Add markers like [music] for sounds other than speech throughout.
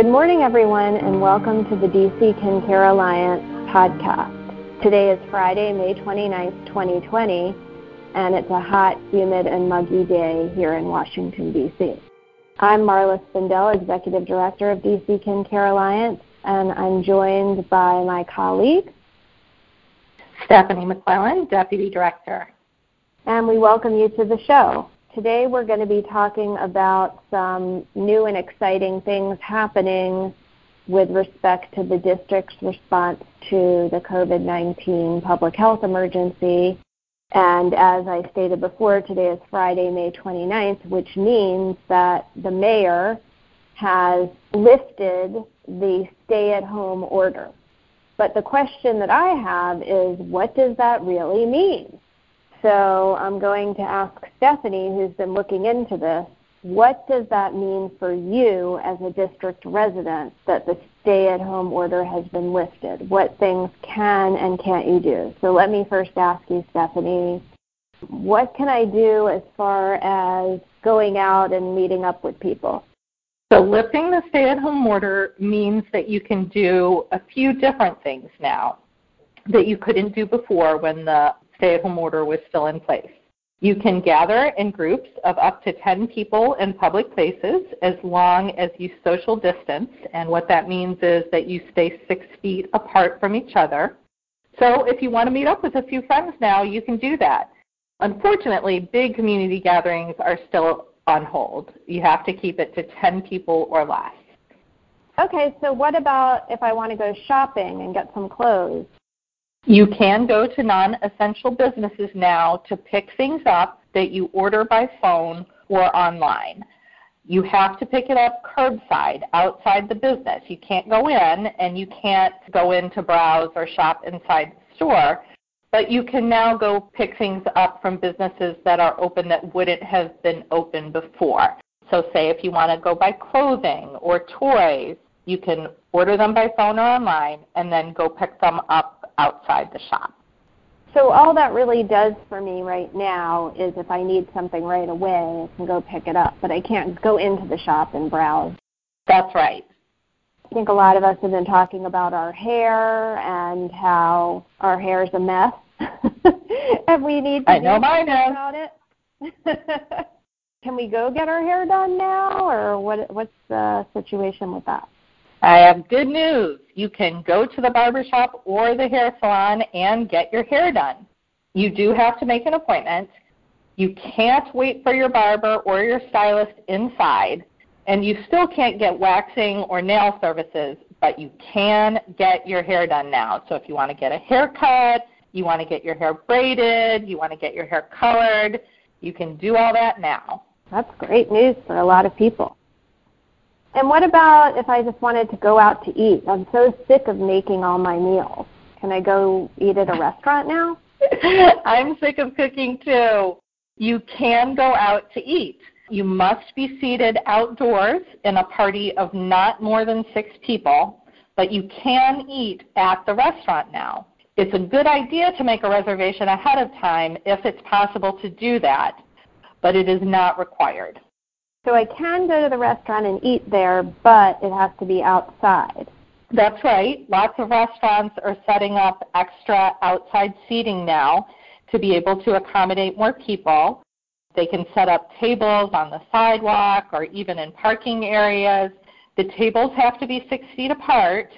Good morning, everyone, and welcome to the DC Kin Care Alliance podcast. Today is Friday, May 29th, 2020, and it's a hot, humid, and muggy day here in Washington, D.C. I'm Marla Spindell, Executive Director of DC Kin Care Alliance, and I'm joined by my colleague, Stephanie McClellan, Deputy Director. And we welcome you to the show. Today we're going to be talking about some new and exciting things happening with respect to the district's response to the COVID 19 public health emergency. And as I stated before, today is Friday, May 29th, which means that the mayor has lifted the stay at home order. But the question that I have is what does that really mean? So I'm going to ask Stephanie, who's been looking into this, what does that mean for you as a district resident that the stay at home order has been lifted? What things can and can't you do? So let me first ask you, Stephanie, what can I do as far as going out and meeting up with people? So lifting the stay at home order means that you can do a few different things now that you couldn't do before when the stay at home order was still in place. You can gather in groups of up to 10 people in public places as long as you social distance. And what that means is that you stay six feet apart from each other. So if you want to meet up with a few friends now, you can do that. Unfortunately, big community gatherings are still on hold. You have to keep it to 10 people or less. Okay, so what about if I want to go shopping and get some clothes? You can go to non essential businesses now to pick things up that you order by phone or online. You have to pick it up curbside outside the business. You can't go in and you can't go in to browse or shop inside the store, but you can now go pick things up from businesses that are open that wouldn't have been open before. So, say if you want to go buy clothing or toys, you can order them by phone or online and then go pick them up outside the shop. So all that really does for me right now is if I need something right away, I can go pick it up, but I can't go into the shop and browse. That's right. I think a lot of us have been talking about our hair and how our hair is a mess. [laughs] and we need to I know mine is. about it. [laughs] Can we go get our hair done now or what what's the situation with that? I have good news. You can go to the barber shop or the hair salon and get your hair done. You do have to make an appointment. You can't wait for your barber or your stylist inside, and you still can't get waxing or nail services, but you can get your hair done now. So if you want to get a haircut, you want to get your hair braided, you want to get your hair colored, you can do all that now. That's great news for a lot of people. And what about if I just wanted to go out to eat? I'm so sick of making all my meals. Can I go eat at a restaurant now? [laughs] I'm sick of cooking too. You can go out to eat. You must be seated outdoors in a party of not more than six people, but you can eat at the restaurant now. It's a good idea to make a reservation ahead of time if it's possible to do that, but it is not required. So I can go to the restaurant and eat there, but it has to be outside. That's right. Lots of restaurants are setting up extra outside seating now to be able to accommodate more people. They can set up tables on the sidewalk or even in parking areas. The tables have to be six feet apart,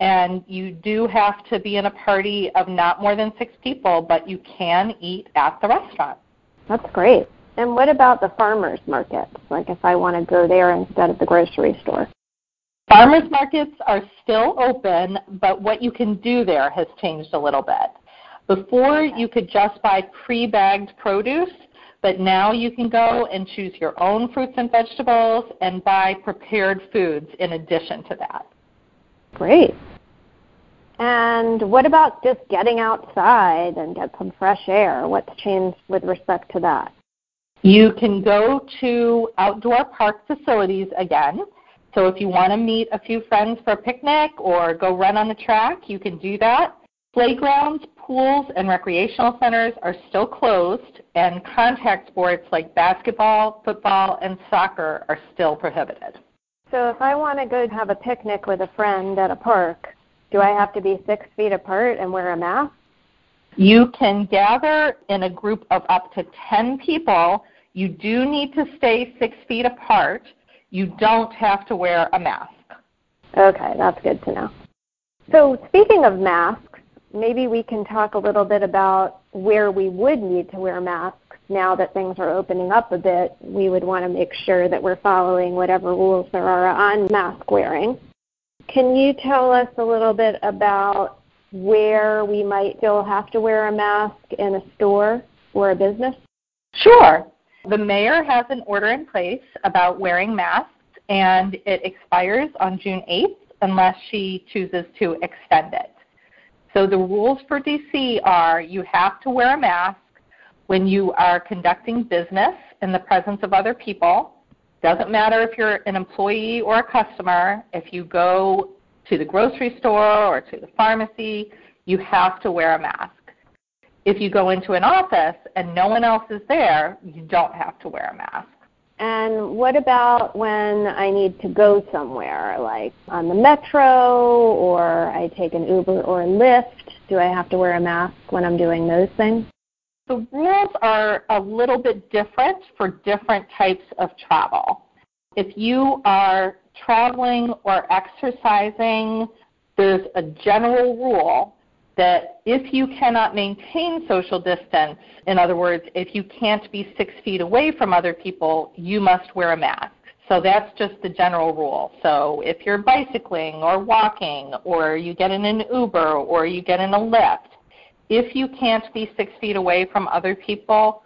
and you do have to be in a party of not more than six people, but you can eat at the restaurant. That's great. And what about the farmers markets? Like if I want to go there instead of the grocery store? Farmers markets are still open, but what you can do there has changed a little bit. Before you could just buy pre-bagged produce, but now you can go and choose your own fruits and vegetables and buy prepared foods in addition to that. Great. And what about just getting outside and get some fresh air? What's changed with respect to that? You can go to outdoor park facilities again. So if you want to meet a few friends for a picnic or go run on the track, you can do that. Playgrounds, pools, and recreational centers are still closed, and contact sports like basketball, football, and soccer are still prohibited. So if I want to go have a picnic with a friend at a park, do I have to be six feet apart and wear a mask? You can gather in a group of up to 10 people. You do need to stay six feet apart. You don't have to wear a mask. Okay, that's good to know. So, speaking of masks, maybe we can talk a little bit about where we would need to wear masks now that things are opening up a bit. We would want to make sure that we're following whatever rules there are on mask wearing. Can you tell us a little bit about where we might still have to wear a mask in a store or a business? Sure. The mayor has an order in place about wearing masks, and it expires on June 8th unless she chooses to extend it. So the rules for DC are you have to wear a mask when you are conducting business in the presence of other people. Doesn't matter if you're an employee or a customer, if you go to the grocery store or to the pharmacy, you have to wear a mask. If you go into an office and no one else is there, you don't have to wear a mask. And what about when I need to go somewhere, like on the metro or I take an Uber or a Lyft? Do I have to wear a mask when I'm doing those things? The rules are a little bit different for different types of travel. If you are traveling or exercising, there's a general rule that if you cannot maintain social distance, in other words, if you can't be six feet away from other people, you must wear a mask. So that's just the general rule. So if you're bicycling or walking, or you get in an Uber or you get in a Lyft, if you can't be six feet away from other people,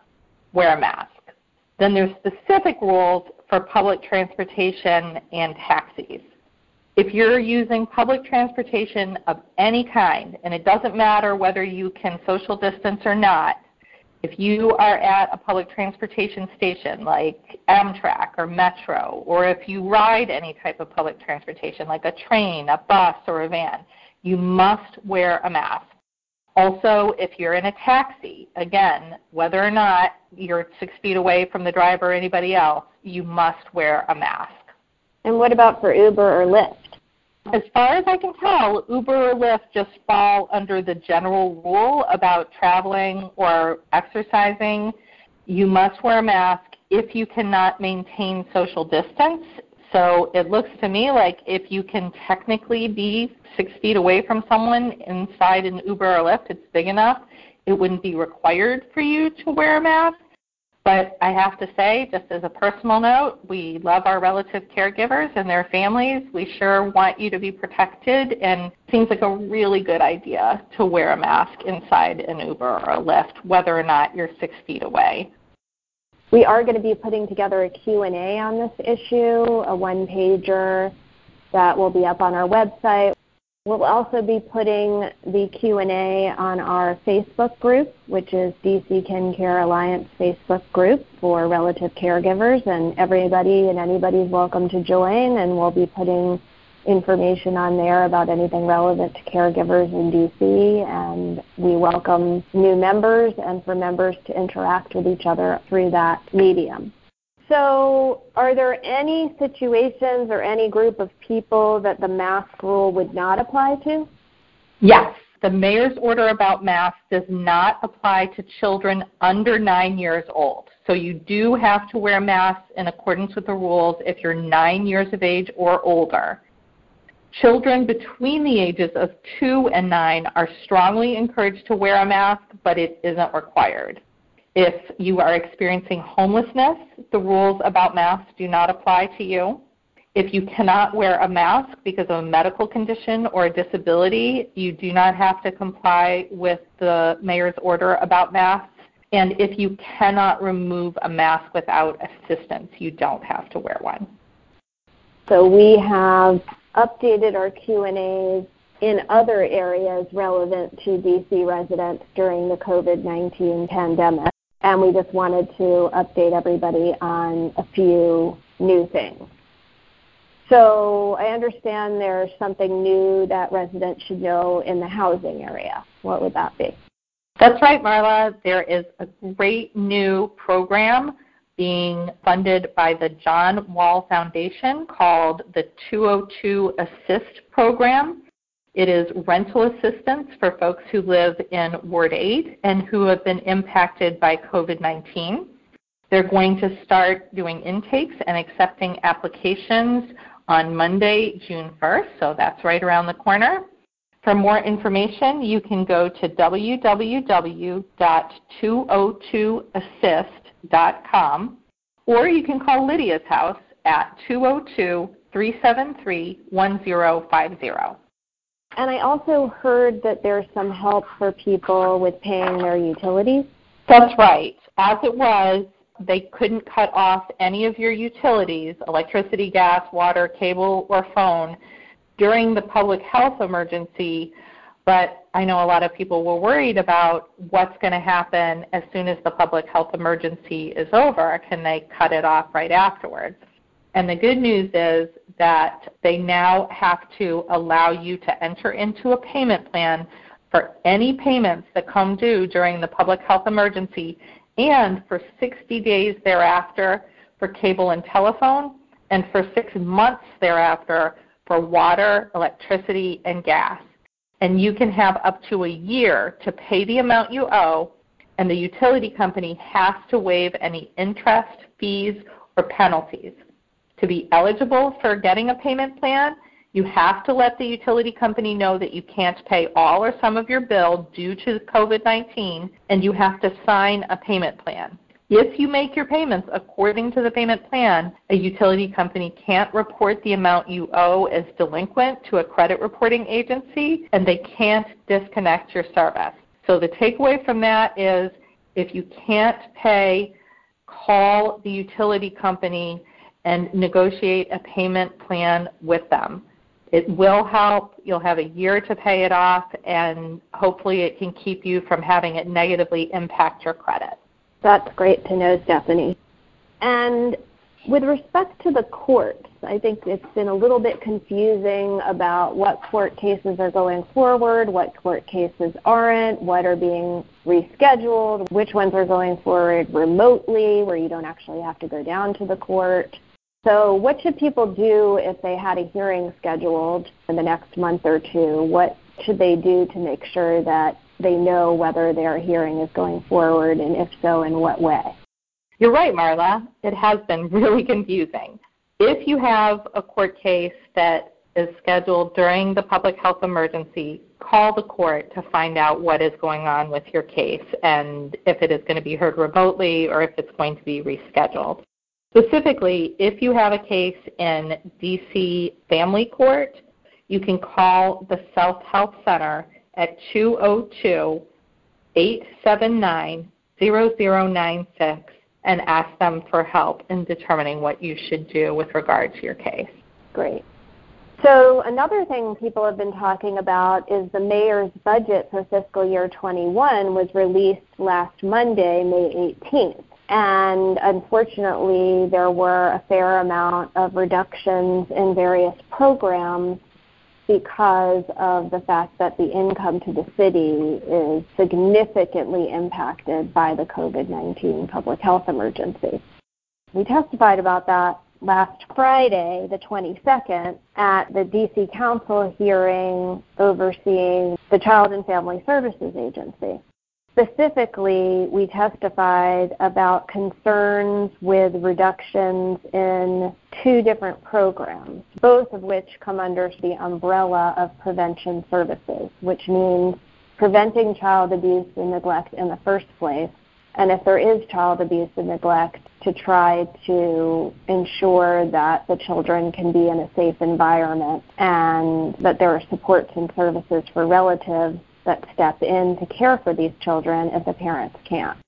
wear a mask. Then there's specific rules for public transportation and taxis. If you're using public transportation of any kind, and it doesn't matter whether you can social distance or not, if you are at a public transportation station like Amtrak or Metro, or if you ride any type of public transportation like a train, a bus, or a van, you must wear a mask. Also, if you're in a taxi, again, whether or not you're six feet away from the driver or anybody else, you must wear a mask. And what about for Uber or Lyft? As far as I can tell, Uber or Lyft just fall under the general rule about traveling or exercising. You must wear a mask if you cannot maintain social distance. So it looks to me like if you can technically be six feet away from someone inside an Uber or Lyft, it's big enough, it wouldn't be required for you to wear a mask. But I have to say, just as a personal note, we love our relative caregivers and their families. We sure want you to be protected, and seems like a really good idea to wear a mask inside an Uber or a Lyft, whether or not you're six feet away. We are going to be putting together a Q&A on this issue, a one-pager that will be up on our website. We'll also be putting the Q&A on our Facebook group, which is DC Kin Care Alliance Facebook group for relative caregivers, and everybody and anybody is welcome to join, and we'll be putting information on there about anything relevant to caregivers in DC, and we welcome new members and for members to interact with each other through that medium. So, are there any situations or any group of people that the mask rule would not apply to? Yes. The mayor's order about masks does not apply to children under nine years old. So you do have to wear masks in accordance with the rules if you're nine years of age or older. Children between the ages of two and nine are strongly encouraged to wear a mask, but it isn't required. If you are experiencing homelessness, the rules about masks do not apply to you. If you cannot wear a mask because of a medical condition or a disability, you do not have to comply with the mayor's order about masks. And if you cannot remove a mask without assistance, you don't have to wear one. So we have updated our Q&As in other areas relevant to DC residents during the COVID-19 pandemic and we just wanted to update everybody on a few new things. So I understand there's something new that residents should know in the housing area. What would that be? That's right, Marla. There is a great new program being funded by the John Wall Foundation called the 202 Assist Program. It is rental assistance for folks who live in Ward 8 and who have been impacted by COVID 19. They're going to start doing intakes and accepting applications on Monday, June 1st, so that's right around the corner. For more information, you can go to www.202assist.com or you can call Lydia's house at 202 373 1050. And I also heard that there's some help for people with paying their utilities. That's right. As it was, they couldn't cut off any of your utilities, electricity, gas, water, cable, or phone, during the public health emergency. But I know a lot of people were worried about what's going to happen as soon as the public health emergency is over. Can they cut it off right afterwards? And the good news is that they now have to allow you to enter into a payment plan for any payments that come due during the public health emergency and for 60 days thereafter for cable and telephone, and for six months thereafter for water, electricity, and gas. And you can have up to a year to pay the amount you owe, and the utility company has to waive any interest, fees, or penalties. To be eligible for getting a payment plan, you have to let the utility company know that you can't pay all or some of your bill due to COVID 19, and you have to sign a payment plan. If you make your payments according to the payment plan, a utility company can't report the amount you owe as delinquent to a credit reporting agency, and they can't disconnect your service. So the takeaway from that is if you can't pay, call the utility company and negotiate a payment plan with them. It will help. You'll have a year to pay it off, and hopefully, it can keep you from having it negatively impact your credit. That's great to know, Stephanie. And with respect to the courts, I think it's been a little bit confusing about what court cases are going forward, what court cases aren't, what are being rescheduled, which ones are going forward remotely where you don't actually have to go down to the court. So, what should people do if they had a hearing scheduled in the next month or two? What should they do to make sure that they know whether their hearing is going forward, and if so, in what way? You're right, Marla. It has been [laughs] really confusing. If you have a court case that is scheduled during the public health emergency, call the court to find out what is going on with your case and if it is going to be heard remotely or if it's going to be rescheduled. Specifically, if you have a case in DC Family Court, you can call the Self Help Center at 202 879 0096 and ask them for help in determining what you should do with regard to your case. Great. So, another thing people have been talking about is the mayor's budget for fiscal year 21 was released last Monday, May 18th. And unfortunately, there were a fair amount of reductions in various programs because of the fact that the income to the city is significantly impacted by the COVID 19 public health emergency. We testified about that last Friday, the 22nd, at the DC Council hearing overseeing the Child and Family Services Agency. Specifically, we testified about concerns with reductions in two different programs, both of which come under the umbrella of prevention services, which means preventing child abuse and neglect in the first place, and if there is child abuse and neglect, to try to ensure that the children can be in a safe environment and that there are supports and services for relatives that step in to care for these children if the parents can't.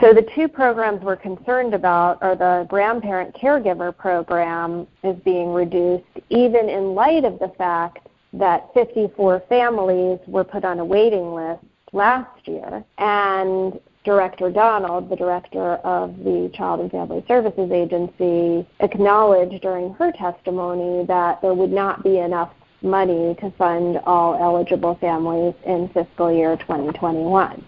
So the two programs we're concerned about are the grandparent caregiver program is being reduced even in light of the fact that 54 families were put on a waiting list last year and Director Donald, the director of the Child and Family Services Agency, acknowledged during her testimony that there would not be enough money to fund all eligible families in fiscal year 2021.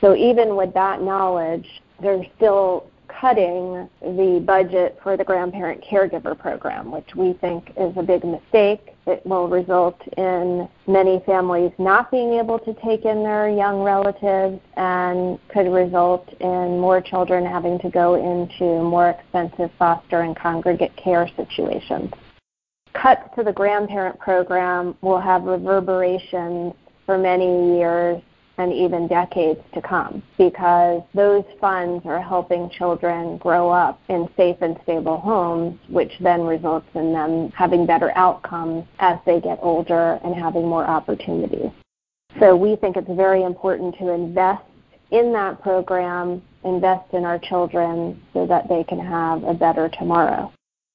So even with that knowledge, they're still cutting the budget for the grandparent caregiver program, which we think is a big mistake. It will result in many families not being able to take in their young relatives and could result in more children having to go into more expensive foster and congregate care situations. Cuts to the grandparent program will have reverberations for many years and even decades to come because those funds are helping children grow up in safe and stable homes, which then results in them having better outcomes as they get older and having more opportunities. So we think it's very important to invest in that program, invest in our children so that they can have a better tomorrow.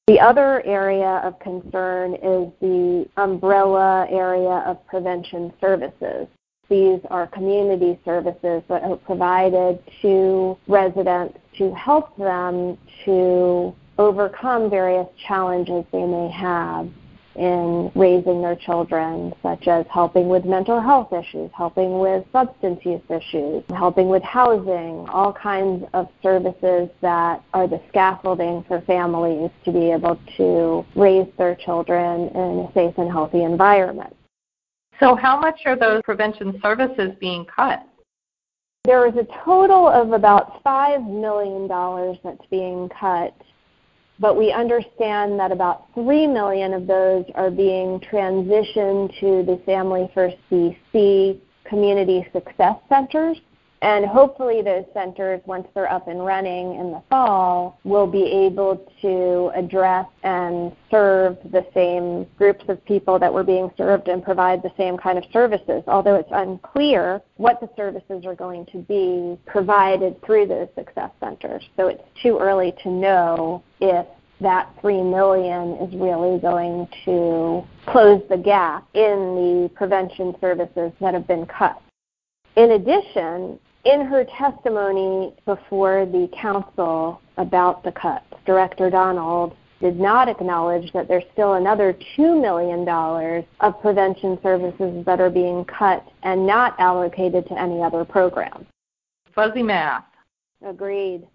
The other area of concern is the umbrella area of prevention services. These are community services that are provided to residents to help them to overcome various challenges they may have in raising their children, such as helping with mental health issues, helping with substance use issues, helping with housing, all kinds of services that are the scaffolding for families to be able to raise their children in a safe and healthy environment. So, how much are those prevention services being cut? There is a total of about $5 million that's being cut, but we understand that about 3 million of those are being transitioned to the Family First DC community success centers. And hopefully, those centers, once they're up and running in the fall, will be able to address and serve the same groups of people that were being served and provide the same kind of services, although it's unclear what the services are going to be provided through those success centers. So it's too early to know if that 3 million is really going to close the gap in the prevention services that have been cut. In addition, in her testimony before the council about the cuts, Director Donald did not acknowledge that there's still another $2 million of prevention services that are being cut and not allocated to any other program. Fuzzy math. Agreed.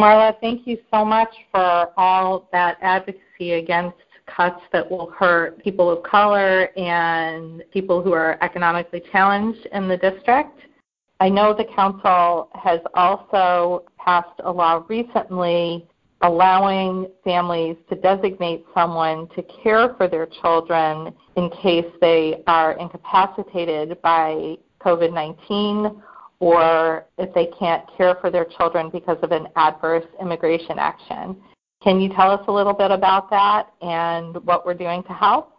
Marla, thank you so much for all that advocacy against cuts that will hurt people of color and people who are economically challenged in the district. I know the council has also passed a law recently allowing families to designate someone to care for their children in case they are incapacitated by COVID 19 or if they can't care for their children because of an adverse immigration action. Can you tell us a little bit about that and what we're doing to help?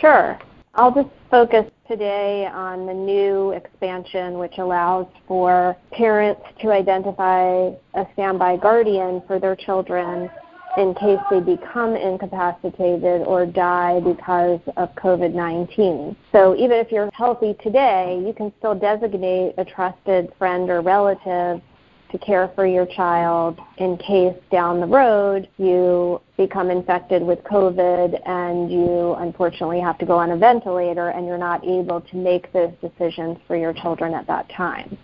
Sure. I'll just focus today on the new expansion, which allows for parents to identify a standby guardian for their children in case they become incapacitated or die because of COVID 19. So even if you're healthy today, you can still designate a trusted friend or relative to care for your child in case down the road you become infected with COVID and you unfortunately have to go on a ventilator and you're not able to make those decisions for your children at that time.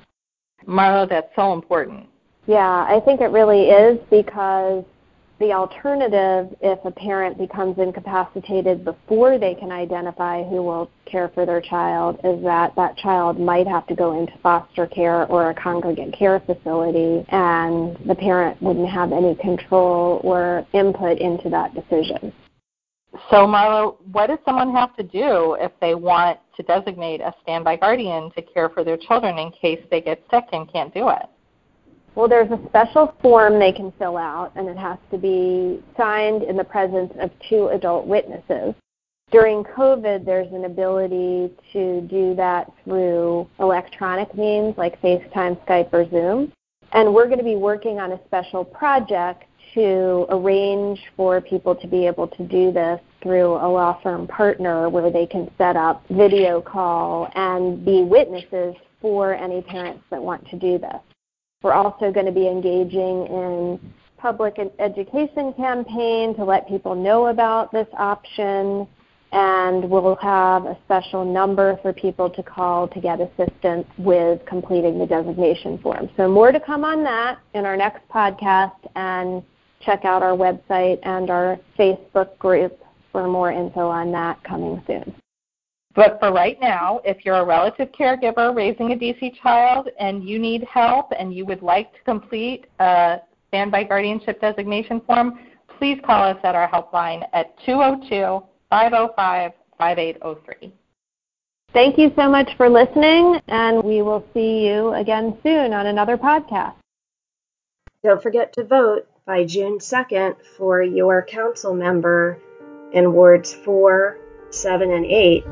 Marla, that's so important. Yeah, I think it really is because the alternative, if a parent becomes incapacitated before they can identify who will care for their child, is that that child might have to go into foster care or a congregate care facility, and the parent wouldn't have any control or input into that decision. So, Marla, what does someone have to do if they want to designate a standby guardian to care for their children in case they get sick and can't do it? Well, there's a special form they can fill out, and it has to be signed in the presence of two adult witnesses. During COVID, there's an ability to do that through electronic means like FaceTime, Skype, or Zoom. And we're going to be working on a special project to arrange for people to be able to do this through a law firm partner where they can set up video call and be witnesses for any parents that want to do this. We're also going to be engaging in public education campaign to let people know about this option and we'll have a special number for people to call to get assistance with completing the designation form. So more to come on that in our next podcast and check out our website and our Facebook group for more info on that coming soon. But for right now, if you're a relative caregiver raising a DC child and you need help and you would like to complete a standby guardianship designation form, please call us at our helpline at 202 505 5803. Thank you so much for listening, and we will see you again soon on another podcast. Don't forget to vote by June 2nd for your council member in wards 4, 7, and 8,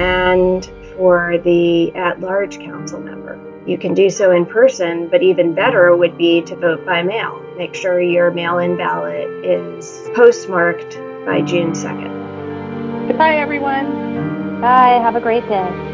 and for the at large council member. You can do so in person, but even better would be to vote by mail. Make sure your mail in ballot is postmarked by June 2nd. Goodbye, everyone. Bye. Have a great day.